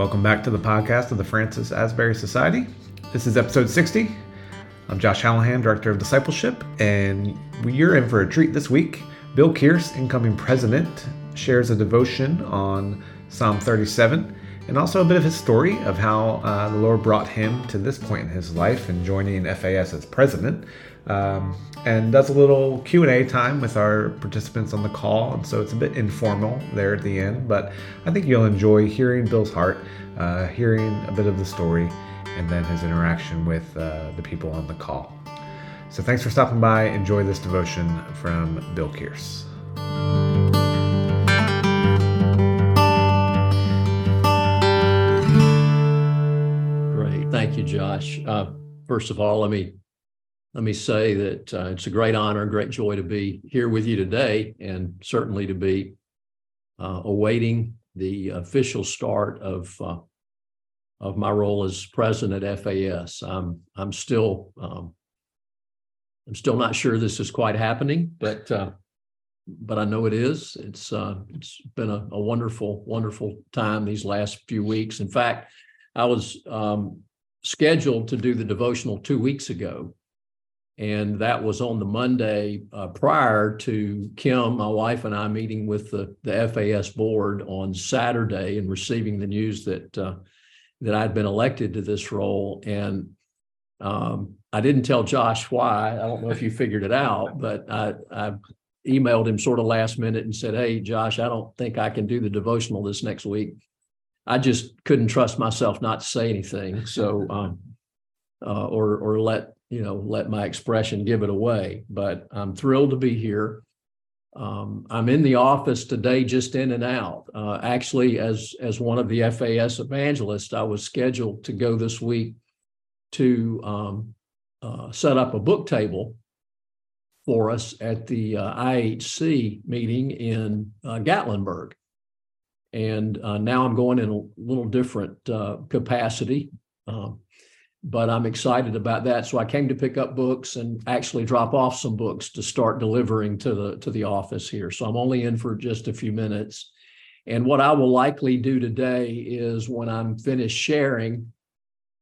Welcome back to the podcast of the Francis Asbury Society. This is episode 60. I'm Josh Hallahan, Director of Discipleship, and we're in for a treat this week. Bill Kierce, incoming president, shares a devotion on Psalm 37 and also a bit of his story of how uh, the Lord brought him to this point in his life and joining FAS as president. Um, and does a little q&a time with our participants on the call. And so it's a bit informal there at the end but i think you'll enjoy hearing bill's heart uh, hearing a bit of the story and then his interaction with uh, the people on the call. So thanks for stopping by. Enjoy this devotion from bill kierce great. Thank you josh. Uh, first of all let me let me say that uh, it's a great honor and great joy to be here with you today, and certainly to be uh, awaiting the official start of uh, of my role as president at FAS. I'm I'm still um, I'm still not sure this is quite happening, but uh, but I know it is. It's uh, it's been a, a, wonderful wonderful time these last few weeks. In fact, I was um, scheduled to do the devotional two weeks ago and that was on the Monday uh, prior to Kim, my wife, and I meeting with the, the FAS board on Saturday and receiving the news that uh, that I'd been elected to this role. And um, I didn't tell Josh why. I don't know if you figured it out, but I, I emailed him sort of last minute and said, "Hey, Josh, I don't think I can do the devotional this next week." I just couldn't trust myself not to say anything, so um, uh, or or let you know, let my expression give it away. But I'm thrilled to be here. Um, I'm in the office today, just in and out. Uh, actually, as as one of the FAS evangelists, I was scheduled to go this week to um, uh, set up a book table for us at the uh, IHC meeting in uh, Gatlinburg. And uh, now I'm going in a little different uh, capacity. Um, but I'm excited about that. So I came to pick up books and actually drop off some books to start delivering to the to the office here. So I'm only in for just a few minutes. And what I will likely do today is when I'm finished sharing,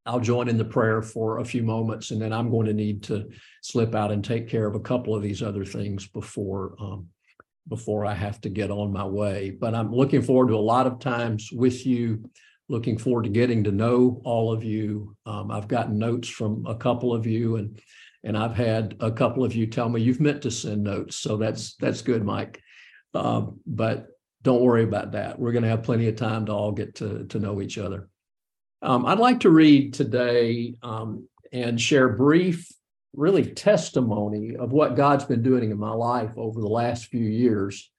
I'll join in the prayer for a few moments, and then I'm going to need to slip out and take care of a couple of these other things before um, before I have to get on my way. But I'm looking forward to a lot of times with you looking forward to getting to know all of you. Um, I've gotten notes from a couple of you, and and I've had a couple of you tell me you've meant to send notes, so that's that's good, Mike. Um, but don't worry about that. We're going to have plenty of time to all get to to know each other. Um, I'd like to read today um, and share brief, really testimony of what God's been doing in my life over the last few years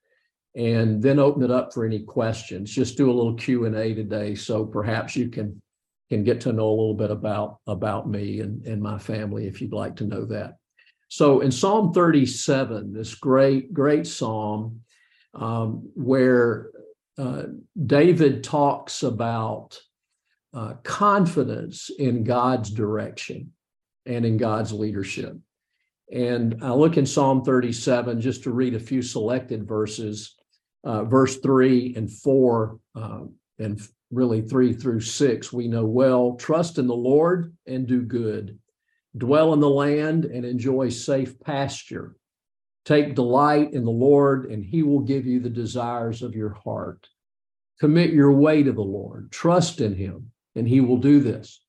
and then open it up for any questions. Just do a little Q and A today, so perhaps you can can get to know a little bit about about me and, and my family if you'd like to know that. So in Psalm 37, this great great psalm um, where uh, David talks about uh, confidence in God's direction and in God's leadership. And I look in Psalm 37 just to read a few selected verses uh, verse three and four, uh, and really three through six, we know well trust in the Lord and do good, dwell in the land and enjoy safe pasture. Take delight in the Lord, and he will give you the desires of your heart. Commit your way to the Lord, trust in him, and he will do this.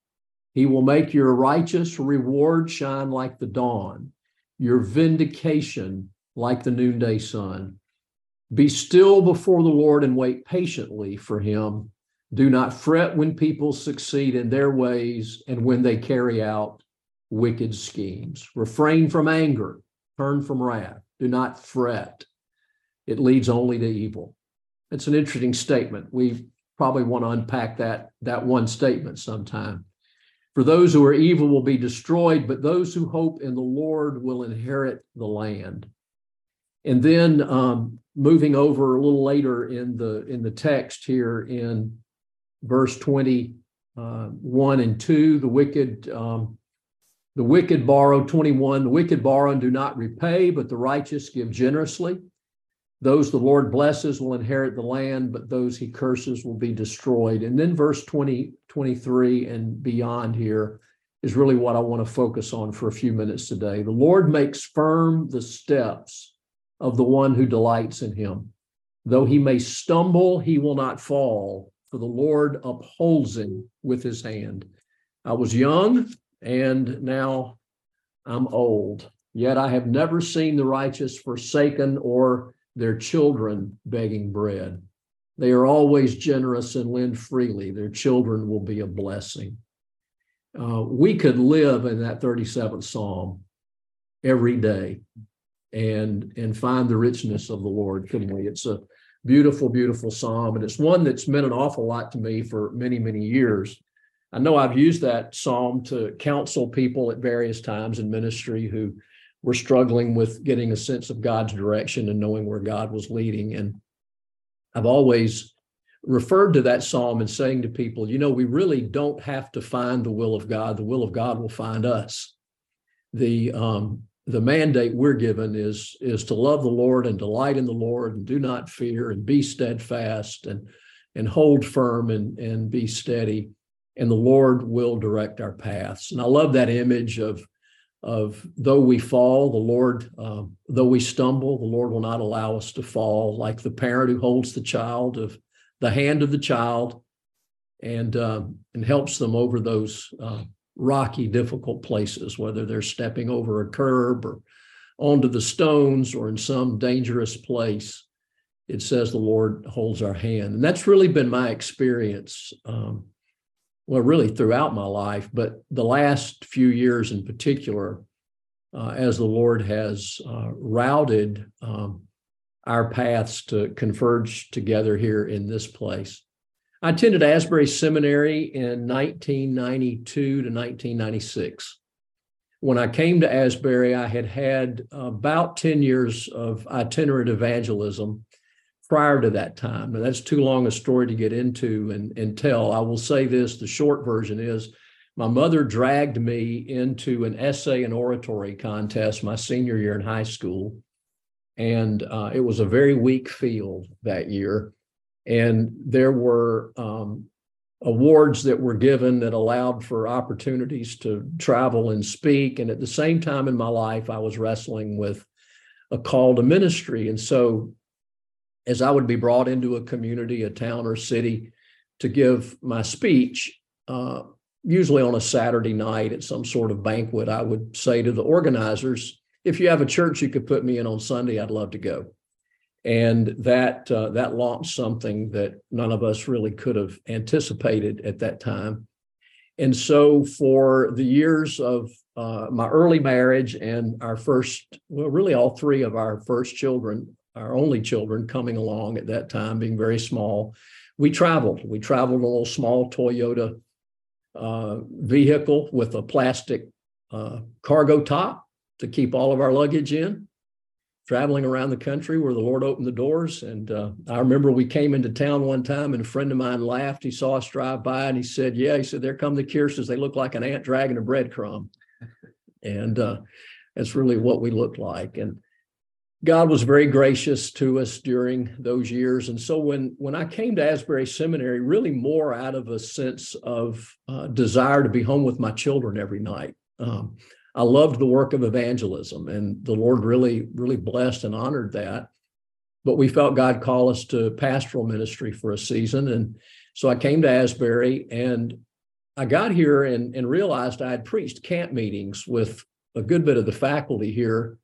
He will make your righteous reward shine like the dawn, your vindication like the noonday sun. Be still before the Lord and wait patiently for him. Do not fret when people succeed in their ways and when they carry out wicked schemes. Refrain from anger, turn from wrath. Do not fret. It leads only to evil. It's an interesting statement. We probably want to unpack that, that one statement sometime. For those who are evil will be destroyed, but those who hope in the Lord will inherit the land. And then um, moving over a little later in the in the text here in verse 21 uh, and 2, the wicked um, the wicked borrow 21 the wicked borrow and do not repay but the righteous give generously Those the Lord blesses will inherit the land, but those he curses will be destroyed. And then verse 20, 23 and beyond here is really what I want to focus on for a few minutes today. The Lord makes firm the steps of the one who delights in him. Though he may stumble, he will not fall, for the Lord upholds him with his hand. I was young and now I'm old, yet I have never seen the righteous forsaken or their children begging bread. They are always generous and lend freely. Their children will be a blessing. Uh, we could live in that 37th Psalm every day and and find the richness of the Lord, couldn't we? It's a beautiful, beautiful psalm, and it's one that's meant an awful lot to me for many, many years. I know I've used that psalm to counsel people at various times in ministry who were struggling with getting a sense of God's direction and knowing where God was leading. And I've always referred to that psalm and saying to people, you know, we really don't have to find the will of God. The will of God will find us. The um, the mandate we're given is is to love the Lord and delight in the Lord and do not fear and be steadfast and and hold firm and and be steady and the Lord will direct our paths. And I love that image of of though we fall, the Lord, uh, though we stumble, the Lord will not allow us to fall. Like the parent who holds the child of the hand of the child, and uh, and helps them over those uh, rocky, difficult places, whether they're stepping over a curb or onto the stones or in some dangerous place. It says the Lord holds our hand, and that's really been my experience. Um, well, really throughout my life, but the last few years in particular, uh, as the Lord has uh, routed um, our paths to converge together here in this place. I attended Asbury Seminary in 1992 to 1996. When I came to Asbury, I had had about 10 years of itinerant evangelism prior to that time. Now, that's too long a story to get into and, and tell. I will say this the short version is my mother dragged me into an essay and oratory contest my senior year in high school. And uh, it was a very weak field that year. And there were um, awards that were given that allowed for opportunities to travel and speak. And at the same time in my life, I was wrestling with a call to ministry. And so as I would be brought into a community, a town or city to give my speech, uh, usually on a Saturday night at some sort of banquet, I would say to the organizers, if you have a church you could put me in on Sunday, I'd love to go. And that uh, that launched something that none of us really could have anticipated at that time. And so, for the years of uh, my early marriage and our first, well, really all three of our first children, our only children coming along at that time, being very small, we traveled. We traveled a little small Toyota uh, vehicle with a plastic uh, cargo top to keep all of our luggage in, traveling around the country where the Lord opened the doors. And uh, I remember we came into town one time and a friend of mine laughed. He saw us drive by and he said, Yeah, he said, There come the Kierces. They look like an ant dragging a breadcrumb. and uh, that's really what we looked like. And God was very gracious to us during those years. And so when, when I came to Asbury Seminary, really more out of a sense of uh, desire to be home with my children every night. Um, I loved the work of evangelism, and the Lord really, really blessed and honored that. But we felt God call us to pastoral ministry for a season. And so I came to Asbury and I got here and, and realized I had preached camp meetings with a good bit of the faculty here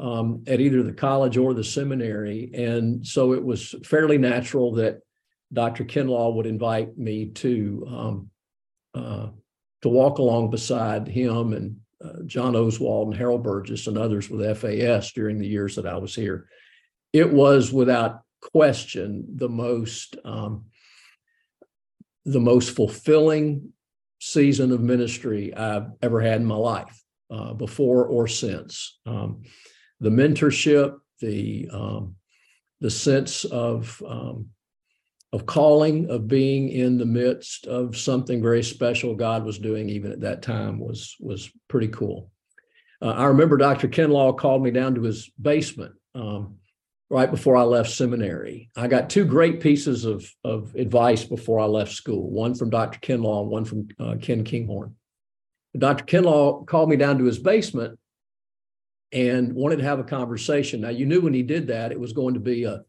um, at either the college or the seminary. And so it was fairly natural that Dr. Kinlaw would invite me to um, uh, to walk along beside him and uh, John Oswalt and Harold Burgess and others with FAS during the years that I was here. It was without question the most um, the most fulfilling season of ministry I've ever had in my life, uh, before or since. Um, the mentorship, the um, the sense of um, of calling, of being in the midst of something very special God was doing even at that time was was pretty cool. Uh, I remember Dr. Kinlaw called me down to his basement um, right before I left seminary. I got two great pieces of, of advice before I left school one from Dr. Kinlaw and one from uh, Ken Kinghorn. Dr. Kinlaw called me down to his basement and wanted to have a conversation. Now, you knew when he did that, it was going to be a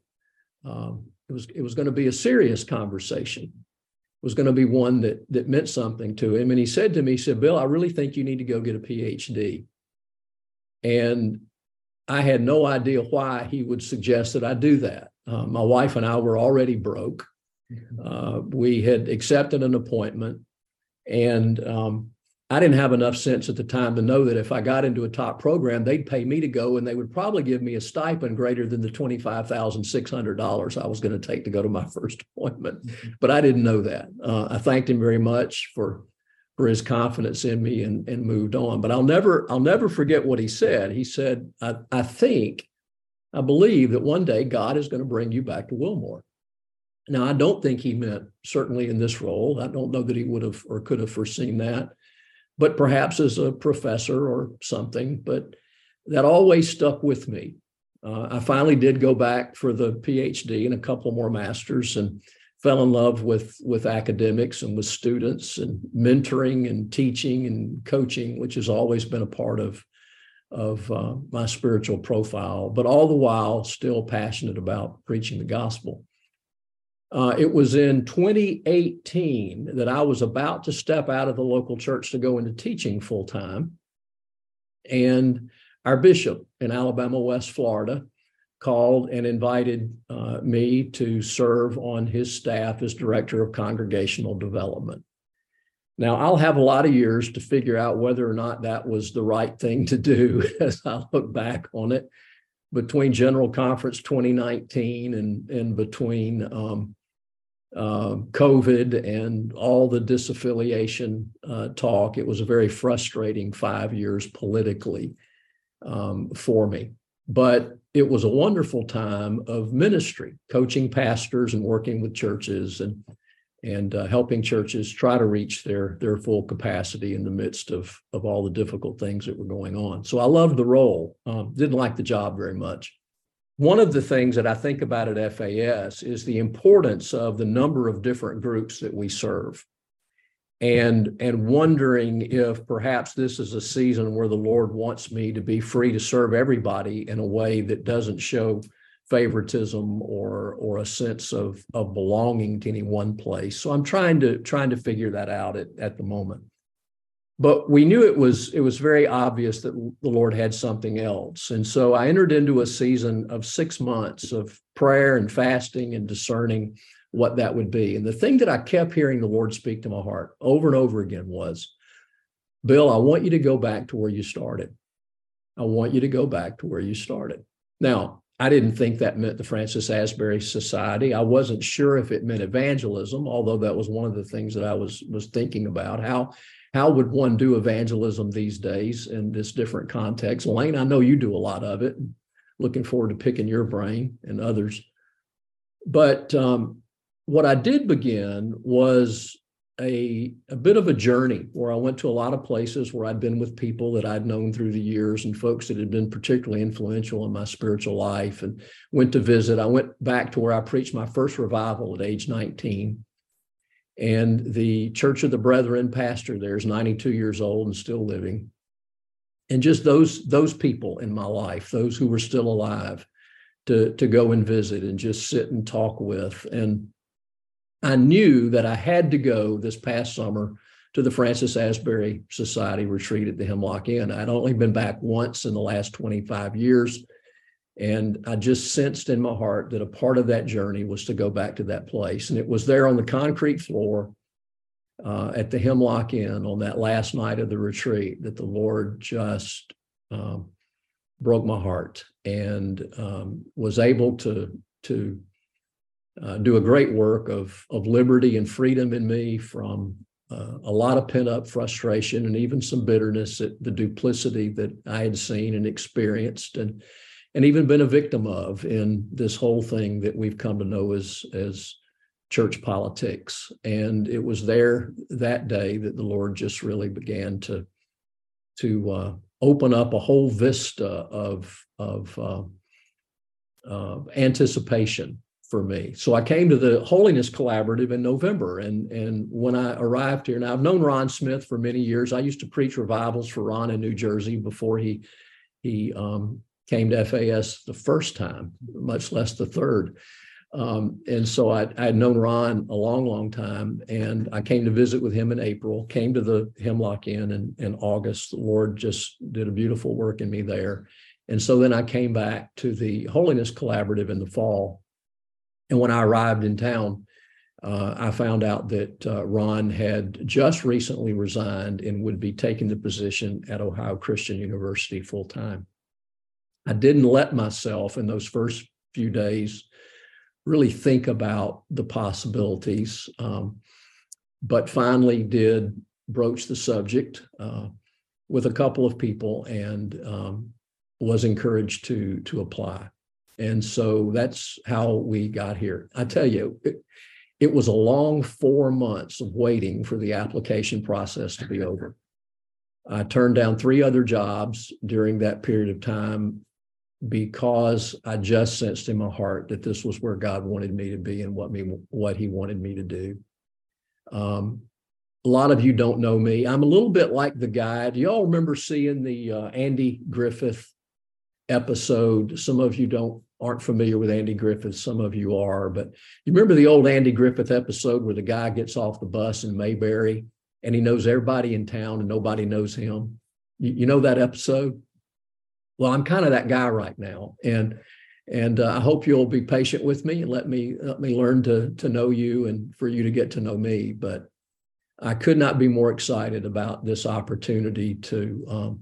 um, it was it was going to be a serious conversation. It was going to be one that that meant something to him. And he said to me, he said, Bill, I really think you need to go get a PhD. And I had no idea why he would suggest that I do that. Uh, my wife and I were already broke. Mm-hmm. Uh, we had accepted an appointment, and um, I didn't have enough sense at the time to know that if I got into a top program, they'd pay me to go, and they would probably give me a stipend greater than the twenty-five thousand six hundred dollars I was going to take to go to my first appointment. But I didn't know that. Uh, I thanked him very much for for his confidence in me and, and moved on. But I'll never, I'll never forget what he said. He said, I, I think, I believe that one day God is going to bring you back to Wilmore. Now, I don't think he meant certainly in this role. I don't know that he would have or could have foreseen that, but perhaps as a professor or something. But that always stuck with me. Uh, I finally did go back for the PhD and a couple more masters, and fell in love with with academics and with students and mentoring and teaching and coaching, which has always been a part of of uh, my spiritual profile. But all the while, still passionate about preaching the gospel. Uh, it was in 2018 that I was about to step out of the local church to go into teaching full time, and our bishop in Alabama, West Florida, called and invited uh, me to serve on his staff as director of congregational development. Now, I'll have a lot of years to figure out whether or not that was the right thing to do as I look back on it. Between General Conference 2019 and, and between um, uh, COVID and all the disaffiliation uh, talk, it was a very frustrating five years politically um, for me. But it was a wonderful time of ministry, coaching pastors and working with churches and and uh, helping churches try to reach their their full capacity in the midst of of all the difficult things that were going on. So I loved the role. Um, didn't like the job very much. One of the things that I think about at FAS is the importance of the number of different groups that we serve and and wondering if perhaps this is a season where the lord wants me to be free to serve everybody in a way that doesn't show favoritism or or a sense of of belonging to any one place. So i'm trying to trying to figure that out at, at the moment but we knew it was it was very obvious that the lord had something else and so i entered into a season of six months of prayer and fasting and discerning what that would be. And the thing that I kept hearing the Lord speak to my heart over and over again was, Bill, I want you to go back to where you started. I want you to go back to where you started. Now, I didn't think that meant the Francis Asbury Society. I wasn't sure if it meant evangelism, although that was one of the things that I was was thinking about. How how would one do evangelism these days in this different context? Lane, I know you do a lot of it. Looking forward to picking your brain and others. But um, what I did begin was a, a bit of a journey where I went to a lot of places where I'd been with people that I'd known through the years and folks that had been particularly influential in my spiritual life and went to visit. I went back to where I preached my first revival at age 19. And the Church of the Brethren pastor there is 92 years old and still living. And just those those people in my life, those who were still alive, to, to go and visit and just sit and talk with. And I knew that I had to go this past summer to the Francis Asbury Society retreat at the Hemlock Inn. I'd only been back once in the last 25 years. And I just sensed in my heart that a part of that journey was to go back to that place. And it was there on the concrete floor uh, at the Hemlock Inn on that last night of the retreat that the Lord just um, broke my heart and um, was able to, to uh, do a great work of, of liberty and freedom in me from uh, a lot of pent up frustration and even some bitterness at the duplicity that I had seen and experienced and and even been a victim of in this whole thing that we've come to know as as church politics. And it was there that day that the Lord just really began to to uh, open up a whole vista of of uh, uh, anticipation for me. So I came to the Holiness Collaborative in November, and and when I arrived here, now I've known Ron Smith for many years. I used to preach revivals for Ron in New Jersey before he he um, came to FAS the first time, much less the third. Um, and so I, I had known Ron a long, long time, and I came to visit with him in April. Came to the Hemlock Inn in in August. The Lord just did a beautiful work in me there. And so then I came back to the Holiness Collaborative in the fall and when I arrived in town, uh, I found out that uh, Ron had just recently resigned and would be taking the position at Ohio Christian University full time. I didn't let myself in those first few days really think about the possibilities, um, but finally did broach the subject uh, with a couple of people and um, was encouraged to to apply. And so that's how we got here. I tell you, it, it was a long four months of waiting for the application process to be over. I turned down three other jobs during that period of time because I just sensed in my heart that this was where God wanted me to be and what me what He wanted me to do. Um, a lot of you don't know me. I'm a little bit like the guy. Do y'all remember seeing the uh, Andy Griffith episode? Some of you don't aren't familiar with Andy Griffith, some of you are, but you remember the old Andy Griffith episode where the guy gets off the bus in Mayberry and he knows everybody in town and nobody knows him. You, you know that episode? Well, I'm kind of that guy right now, and and uh, I hope you'll be patient with me and let me let me learn to to know you and for you to get to know me. But I could not be more excited about this opportunity to um,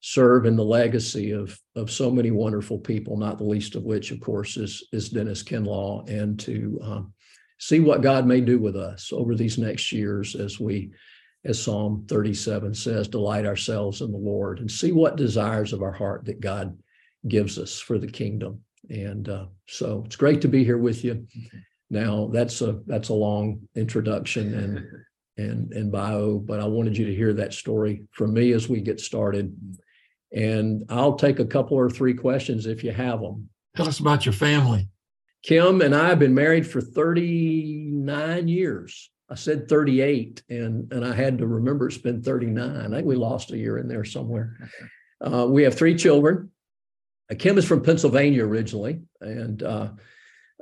serve in the legacy of of so many wonderful people, not the least of which, of course, is is Dennis Kinlaw, and to um, see what God may do with us over these next years as we, as Psalm 37 says, delight ourselves in the Lord and see what desires of our heart that God gives us for the kingdom. And uh, so it's great to be here with you. Now that's a that's a long introduction and and and bio, but I wanted you to hear that story from me as we get started. And I'll take a couple or three questions if you have them. Tell us about your family. Kim and I have been married for 39 years. I said 38, and, and I had to remember it's been 39. I think we lost a year in there somewhere. Uh, we have three children. Kim is from Pennsylvania originally, and uh,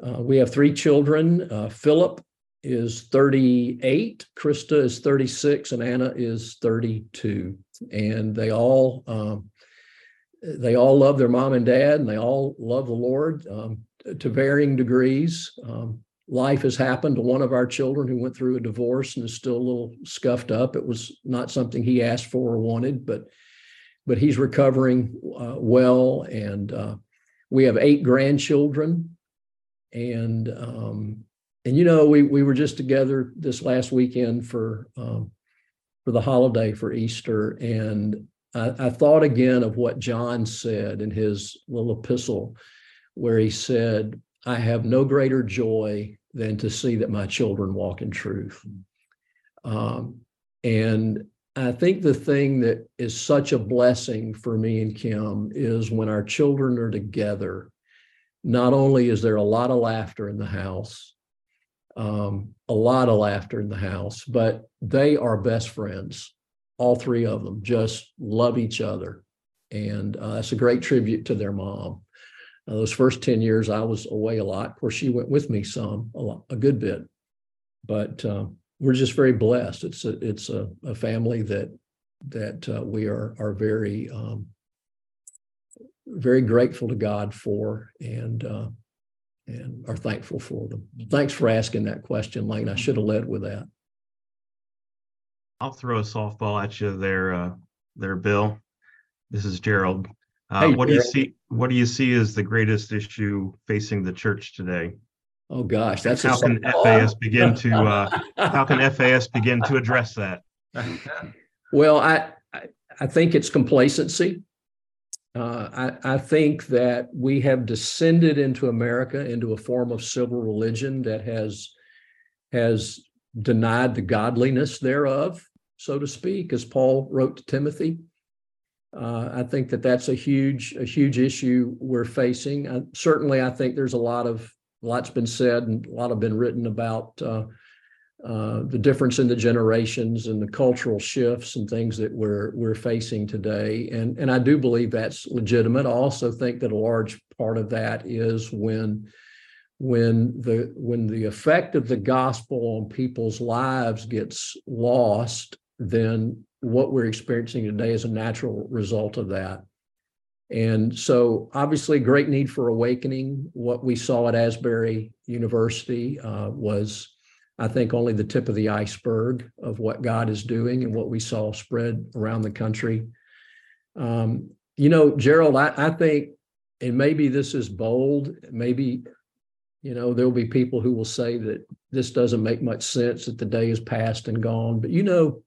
uh, we have three children. Uh, Philip is 38, Krista is 36, and Anna is 32. And they all um, they all love their mom and dad, and they all love the Lord um, to varying degrees. Um, life has happened to one of our children who went through a divorce and is still a little scuffed up. It was not something he asked for or wanted, but but he's recovering uh, well. And uh, we have eight grandchildren, and um, and you know we we were just together this last weekend for um, for the holiday for Easter, and I, I thought again of what John said in his little epistle, where he said, I have no greater joy than to see that my children walk in truth. Um, and I think the thing that is such a blessing for me and Kim is when our children are together, not only is there a lot of laughter in the house, um, a lot of laughter in the house, but they are best friends all three of them just love each other. And uh, that's a great tribute to their mom. Uh, those first 10 years, I was away a lot. Of course, she went with me some, a, lot, a good bit. But uh, we're just very blessed. It's a, it's a, a family that that uh, we are are very um, very grateful to God for and uh, and are thankful for them. Thanks for asking that question, Lane. I should have led with that. I'll throw a softball at you there, uh, there, Bill. This is Gerald. Uh, Hey, what do you see? What do you see as the greatest issue facing the church today? Oh gosh, that's How can softball. FAS begin to? Uh, how can FAS begin to address that? Well, I, I, I think it's complacency. Uh, I, I think that we have descended into America into a form of civil religion that has has denied the godliness thereof, so to speak, as Paul wrote to Timothy. Uh, I think that that's a huge a huge issue we're facing. Uh, certainly, I think there's a lot of a lot's been said and a lot have been written about uh, uh, the difference in the generations and the cultural shifts and things that we're we're facing today. And and I do believe that's legitimate. I also think that a large part of that is when when the when the effect of the gospel on people's lives gets lost, then what we're experiencing today is a natural result of that. And so, obviously, great need for awakening. What we saw at Asbury University uh, was I think only the tip of the iceberg of what God is doing and what we saw spread around the country. Um, you know, Gerald, I, I think, and maybe this is bold, maybe, you know, there'll be people who will say that this doesn't make much sense, that the day is past and gone. But, you know,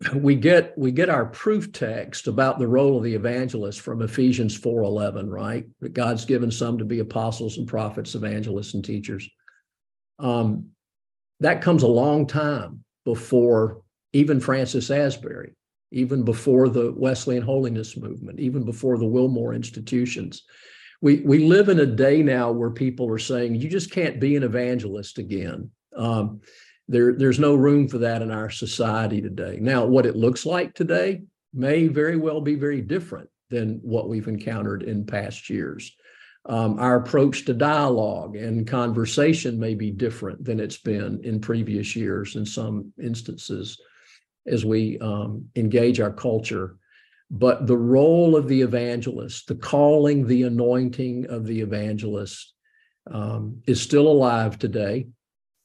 we get we get our proof text about the role of the evangelist from Ephesians 4:11, right? That God's given some to be apostles and prophets, evangelists and teachers. Um, that comes a long time before even Francis Asbury, even before the Wesleyan Holiness Movement, even before the Wilmore institutions. We, we live in a day now where people are saying, you just can't be an evangelist again. Um, there, there's no room for that in our society today. Now, what it looks like today may very well be very different than what we've encountered in past years um, our approach to dialogue and conversation may be different than it's been in previous years in some instances as we um, engage our culture. But the role of the evangelist, the calling, the anointing of the evangelist um, is still alive today.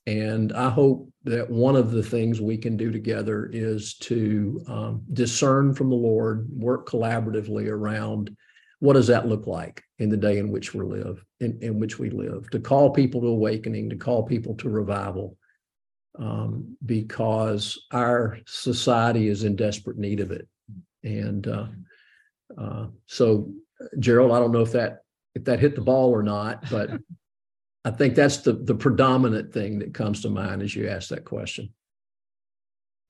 And I hope that one of the things we can do together is to um, discern from the Lord, work collaboratively around what does that look like in the day in which we live in, in which we live to call people to awakening to call people to revival um, because our society is in desperate need of it. And uh, uh, so gerald i don't know if that if that hit the ball or not but i think that's the the predominant thing that comes to mind as you ask that question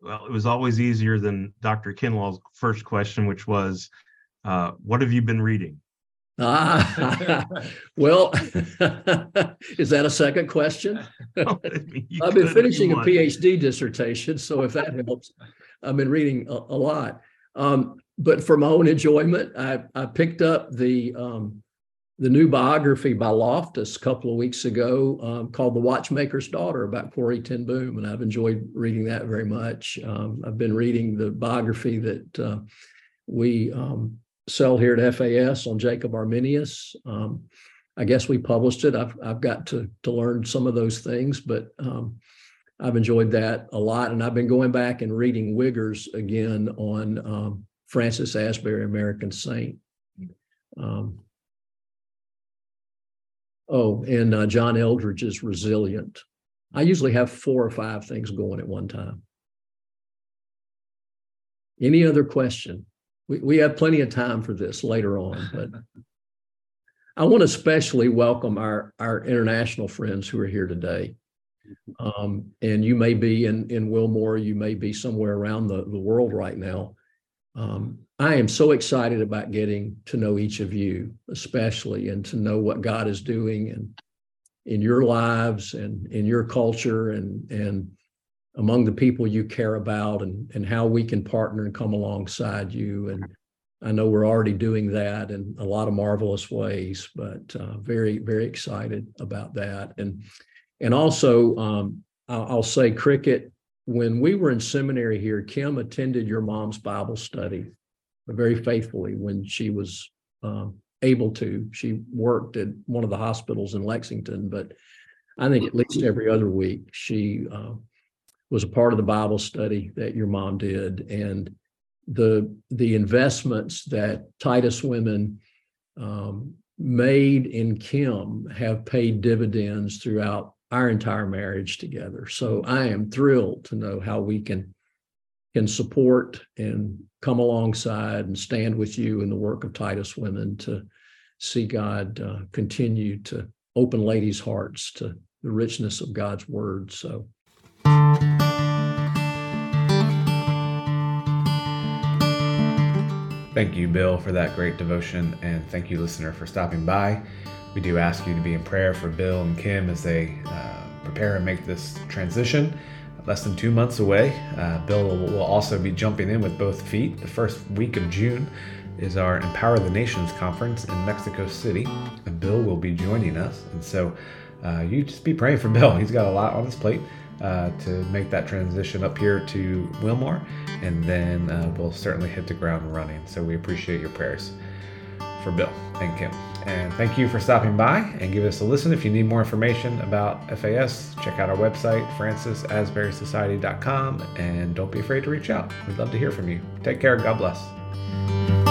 well it was always easier than dr kinlaw's first question which was uh, what have you been reading? Ah, well, is that a second question? I've been finishing a PhD dissertation, so if that helps, I've been reading a, a lot. Um, but for my own enjoyment, I, I picked up the um, the new biography by Loftis a couple of weeks ago um, called The Watchmaker's Daughter about Corrie ten Boom, and I've enjoyed reading that very much. Um, I've been reading the biography that uh, we um, sell here at FAS on Jacob Arminius. Um, I guess we published it. I've I've got to to learn some of those things, but um, I've enjoyed that a lot, and I've been going back and reading Wiggers again on um, Francis Asbury, American Saint. Um, oh, and uh, John is Resilient. I usually have four or five things going at one time. Any other question? we, we have plenty of time for this later on, but I want to especially welcome our, our international friends who are here today. Um, and you may be in, in Wilmore, you may be somewhere around the, the world right now. Um, I am so excited about getting to know each of you, especially, and to know what God is doing and in your lives and in your culture and and among the people you care about and, and how we can partner and come alongside you. And I know we're already doing that in a lot of marvelous ways, but uh, very, very excited about that. And and also, um, I'll, I'll say, Cricket, when we were in seminary here, Kim attended your mom's Bible study very faithfully when she was um, able to. She worked at one of the hospitals in Lexington, but I think at least every other week she uh, was a part of the Bible study that your mom did, and the the investments that Titus women um, made in Kim have paid dividends throughout our entire marriage together. So I am thrilled to know how we can can support and come alongside and stand with you in the work of Titus women to see God uh, continue to open ladies' hearts to the richness of God's word. So Thank you, Bill, for that great devotion, and thank you, listener, for stopping by. We do ask you to be in prayer for Bill and Kim as they uh, prepare and make this transition. Less than two months away. Uh, Bill will also be jumping in with both feet. The first week of June is our Empower the Nations conference in Mexico City, and Bill will be joining us. And so uh, you just be praying for Bill. He's got a lot on his plate. Uh, to make that transition up here to Wilmore, and then uh, we'll certainly hit the ground running. So we appreciate your prayers for Bill and Kim. And thank you for stopping by and give us a listen. If you need more information about FAS, check out our website, francisasburysociety.com, and don't be afraid to reach out. We'd love to hear from you. Take care. God bless.